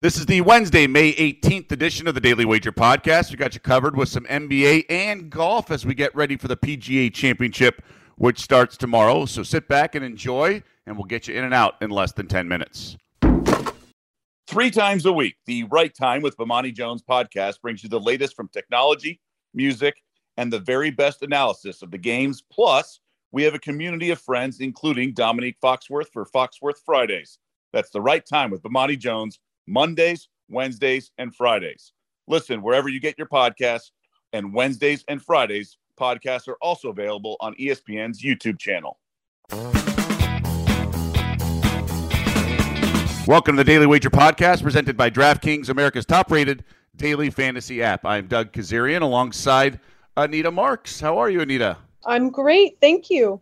This is the Wednesday, May 18th edition of the Daily Wager Podcast. We got you covered with some NBA and golf as we get ready for the PGA Championship, which starts tomorrow. So sit back and enjoy, and we'll get you in and out in less than 10 minutes. Three times a week, the Right Time with Bomani Jones podcast brings you the latest from technology, music, and the very best analysis of the games. Plus, we have a community of friends, including Dominique Foxworth for Foxworth Fridays. That's the Right Time with Bomani Jones Mondays, Wednesdays, and Fridays. Listen wherever you get your podcasts, and Wednesdays and Fridays podcasts are also available on ESPN's YouTube channel. Welcome to the Daily Wager Podcast, presented by DraftKings, America's top-rated daily fantasy app. I'm Doug Kezirian, alongside Anita Marks. How are you, Anita? I'm great, thank you.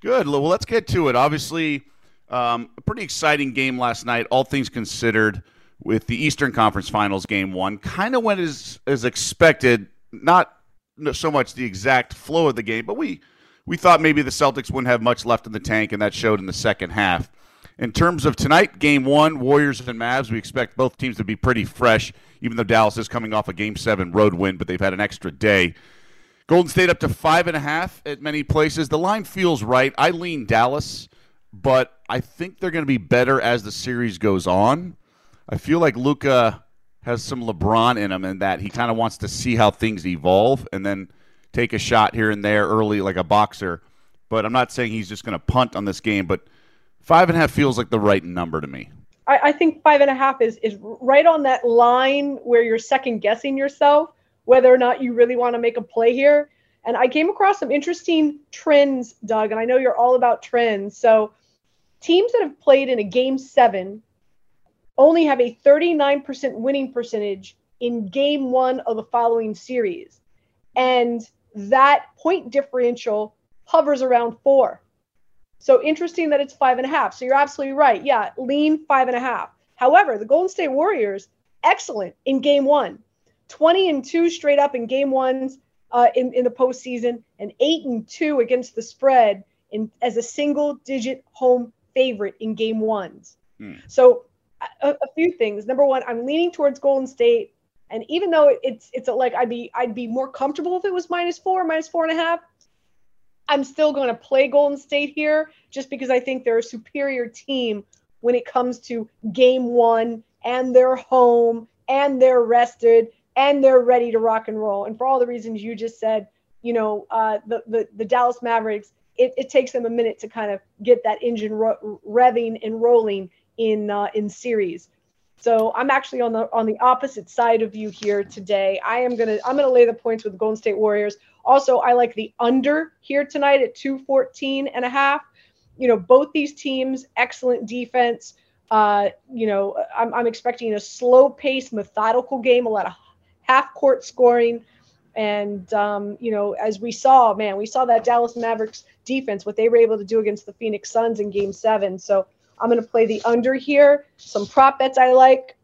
Good. Well, let's get to it. Obviously, um, a pretty exciting game last night, all things considered, with the Eastern Conference Finals game one. Kind of went as, as expected, not so much the exact flow of the game, but we, we thought maybe the Celtics wouldn't have much left in the tank, and that showed in the second half. In terms of tonight, game one, Warriors and Mavs, we expect both teams to be pretty fresh, even though Dallas is coming off a game seven road win, but they've had an extra day. Golden State up to five and a half at many places. The line feels right. I lean Dallas but I think they're going to be better as the series goes on. I feel like Luka has some LeBron in him, and that he kind of wants to see how things evolve and then take a shot here and there early, like a boxer. But I'm not saying he's just going to punt on this game. But five and a half feels like the right number to me. I, I think five and a half is is right on that line where you're second guessing yourself whether or not you really want to make a play here. And I came across some interesting trends, Doug, and I know you're all about trends. So teams that have played in a game seven only have a 39% winning percentage in game one of the following series. And that point differential hovers around four. So interesting that it's five and a half. So you're absolutely right. Yeah, lean five and a half. However, the Golden State Warriors, excellent in game one. 20 and 2 straight up in game ones uh, in, in the postseason, and 8 and 2 against the spread in, as a single digit home favorite in game ones. Hmm. So a, a, few things. Number one, I'm leaning towards Golden State. And even though it's it's a, like I'd be I'd be more comfortable if it was minus four, minus four and a half. I'm still going to play Golden State here just because I think they're a superior team when it comes to game one and they're home and they're rested and they're ready to rock and roll. And for all the reasons you just said, you know, uh, the, the the Dallas Mavericks it, it takes them a minute to kind of get that engine ro- revving and rolling in uh, in series. So I'm actually on the on the opposite side of you here today. I am gonna I'm gonna lay the points with Golden State Warriors. Also, I like the under here tonight at 214 and a half. You know, both these teams, excellent defense. Uh, you know, I'm, I'm expecting a slow pace, methodical game, a lot of half court scoring. And um, you know, as we saw, man, we saw that Dallas Mavericks defense, what they were able to do against the Phoenix Suns in Game Seven. So I'm going to play the under here. Some prop bets I like.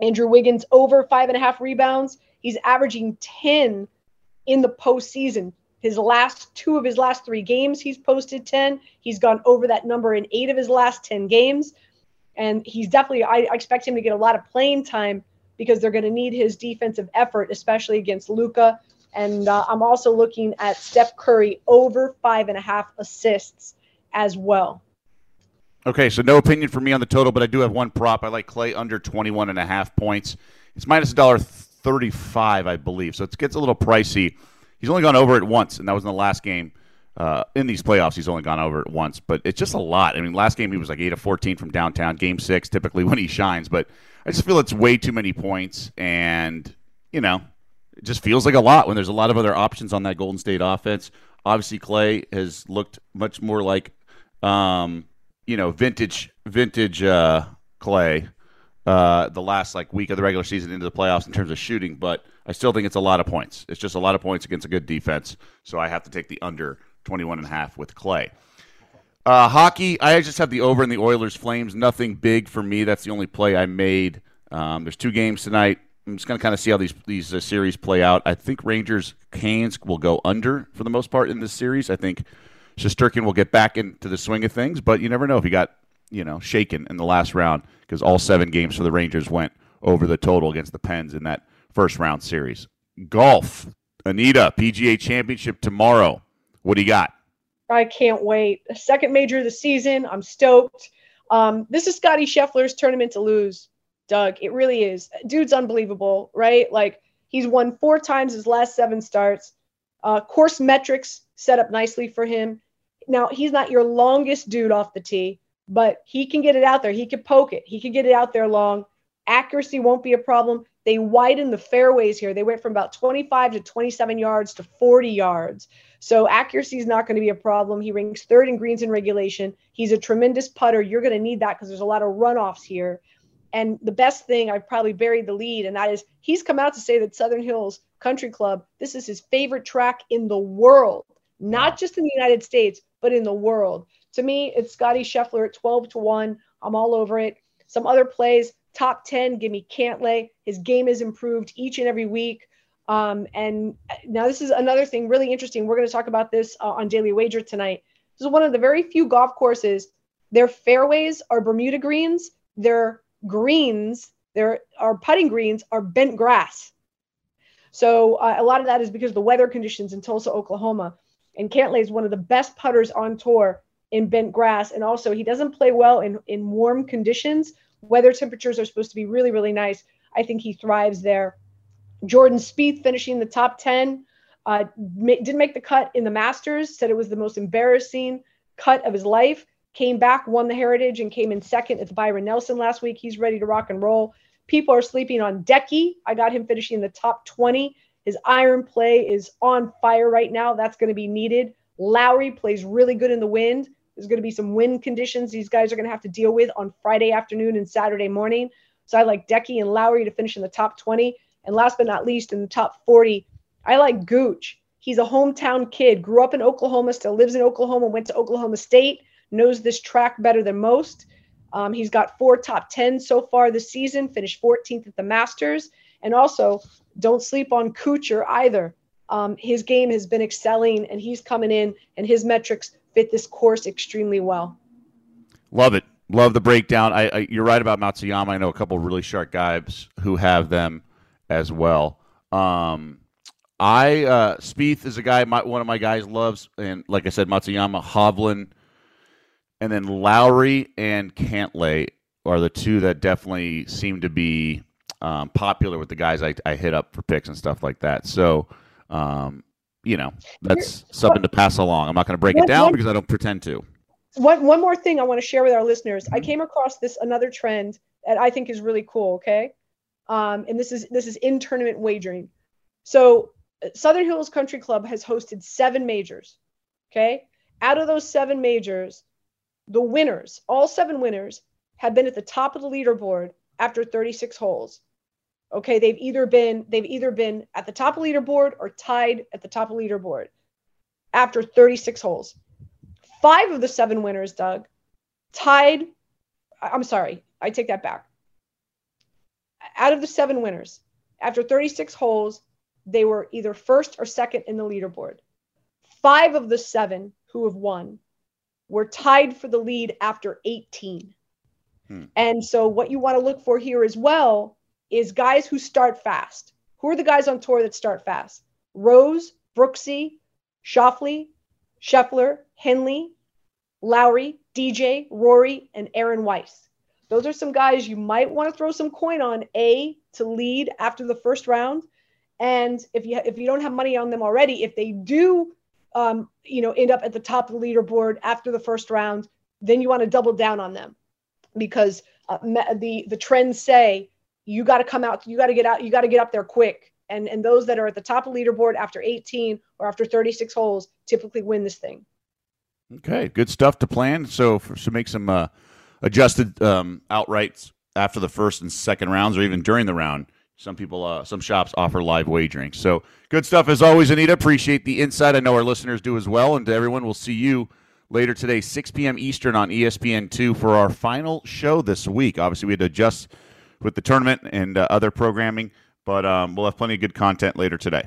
Andrew Wiggins over five and a half rebounds. He's averaging 10 in the postseason. His last two of his last three games, he's posted 10. He's gone over that number in eight of his last 10 games. And he's definitely, I expect him to get a lot of playing time because they're going to need his defensive effort, especially against Luka. And uh, I'm also looking at Steph Curry over five and a half assists as well. Okay, so no opinion for me on the total, but I do have one prop. I like Klay under 21 and a half points. It's minus $1.35, I believe. So it gets a little pricey. He's only gone over it once, and that was in the last game. Uh, in these playoffs, he's only gone over it once, but it's just a lot. I mean, last game he was like 8 of 14 from downtown, game six, typically when he shines, but I just feel it's way too many points, and you know, it just feels like a lot when there's a lot of other options on that Golden State offense. Obviously, Klay has looked much more like, um, you know, vintage vintage uh, Klay. Uh, the last like week of the regular season into the playoffs in terms of shooting, but I still think it's a lot of points. It's just a lot of points against a good defense, so I have to take the under 21 and a half with Klay. Uh, hockey, I just have the over in the Oilers Flames. Nothing big for me. That's the only play I made. Um, there's two games tonight. I'm just going to kind of see how these these uh, series play out. I think Rangers Canes will go under for the most part in this series. I think Shesterkin will get back into the swing of things, but you never know if he got you know shaken in the last round. because all seven games for the Rangers went over the total against the Pens in that first round series. Golf, Anita, PGA Championship tomorrow. What do you got? I can't wait. Second major of the season. I'm stoked. Um, this is Scotty Scheffler's tournament to lose, Doug. It really is. Dude's unbelievable, right? Like he's won four times his last seven starts. Uh, course metrics set up nicely for him. Now he's not your longest dude off the tee, but he can get it out there. He can poke it. He can get it out there long. Accuracy won't be a problem. They widen the fairways here. They went from about 25 to 27 yards to 40 yards. So accuracy is not going to be a problem. He ranks third in greens in regulation. He's a tremendous putter. You're going to need that because there's a lot of runoffs here. And the best thing, I've probably buried the lead, and that is he's come out to say that Southern Hills Country Club, this is his favorite track in the world, not just in the United States, but in the world. To me, it's Scotty Scheffler at 12 to 1. I'm all over it. Some other plays, top 10, give me Cantlay. His game has improved each and every week. Um, and now this is another thing really interesting. We're going to talk about this uh, on Daily Wager tonight. This is one of the very few golf courses. Their fairways are Bermuda greens. Their greens, their our putting greens are bent grass. So uh, a lot of that is because of the weather conditions in Tulsa, Oklahoma. And Cantlay is one of the best putters on tour in bent grass. And also, he doesn't play well in, in warm conditions. Weather temperatures are supposed to be really, really nice. I think he thrives there. Jordan Spieth finishing the top 10. Uh, didn't make the cut in the Masters, said it was the most embarrassing cut of his life. Came back, won the Heritage, and came in second at the Byron Nelson last week. He's ready to rock and roll. People are sleeping on Decky. I got him finishing in the top 20. His iron play is on fire right now. That's going to be needed. Lowry plays really good in the wind. There's going to be some wind conditions these guys are going to have to deal with on Friday afternoon and Saturday morning. So I like Decky and Lowry to finish in the top 20. And last but not least, in the top 40, I like Gooch. He's a hometown kid, grew up in Oklahoma, still lives in Oklahoma, went to Oklahoma State, knows this track better than most. Um, he's got four top 10 so far this season, finished 14th at the Masters. And also, don't sleep on Kuchar either. Um, his game has been excelling, and he's coming in, and his metrics fit this course extremely well. Love it. Love the breakdown. I, I, you're right about Matsuyama. I know a couple really sharp guys who have them as well. Um, I uh, Spieth is a guy my, one of my guys loves, and like I said, Matsuyama, Hovland, and then Lowry and Cantlay are the two that definitely seem to be um, popular with the guys I, I, hit up for picks and stuff like that. So, um, you know, that's something to pass along. I'm not going to break it down because I don't pretend to. One, one more thing I want to share with our listeners. I mm-hmm. came across this another trend that I think is really cool. Okay, um, and this is this is in tournament wagering. So Southern Hills Country Club has hosted seven majors. Okay, out of those seven majors, the winners, all seven winners, have been at the top of the leaderboard after 36 holes. Okay, they've either been they've either been at the top of leaderboard or tied at the top of leaderboard after 36 holes. Five of the seven winners, Doug, tied. I'm sorry, I take that back out of the seven winners, after 36 holes, they were either first or second in the leaderboard. Five of the seven who have won were tied for the lead after 18. Hmm. And so, what you want to look for here as well is guys who start fast. Who are the guys on tour that start fast? Rose, Brooksy, Schauffele, Scheffler, Henley, Lowry, DJ, Rory, and Aaron Wise. Those are some guys you might want to throw some coin on a to lead after the first round. And if you if you don't have money on them already, if they do, um, you know, end up at the top of the leaderboard after the first round, then you want to double down on them because uh, the the trends say you got to come out, you got to get out, you got to get up there quick. And and those that are at the top of the leaderboard after 18 or after 36 holes typically win this thing. Okay, good stuff to plan. So for, to make some uh, adjusted um, outrights after the first and second rounds, or even during the round. Some people, uh, some shops offer live wagering. So good stuff as always, Anita. Appreciate the insight. I know our listeners do as well. And to everyone, we'll see you later today, 6 p.m. Eastern on ESPN2 for our final show this week. Obviously, we had to adjust with the tournament and uh, other programming, but um, we'll have plenty of good content later today.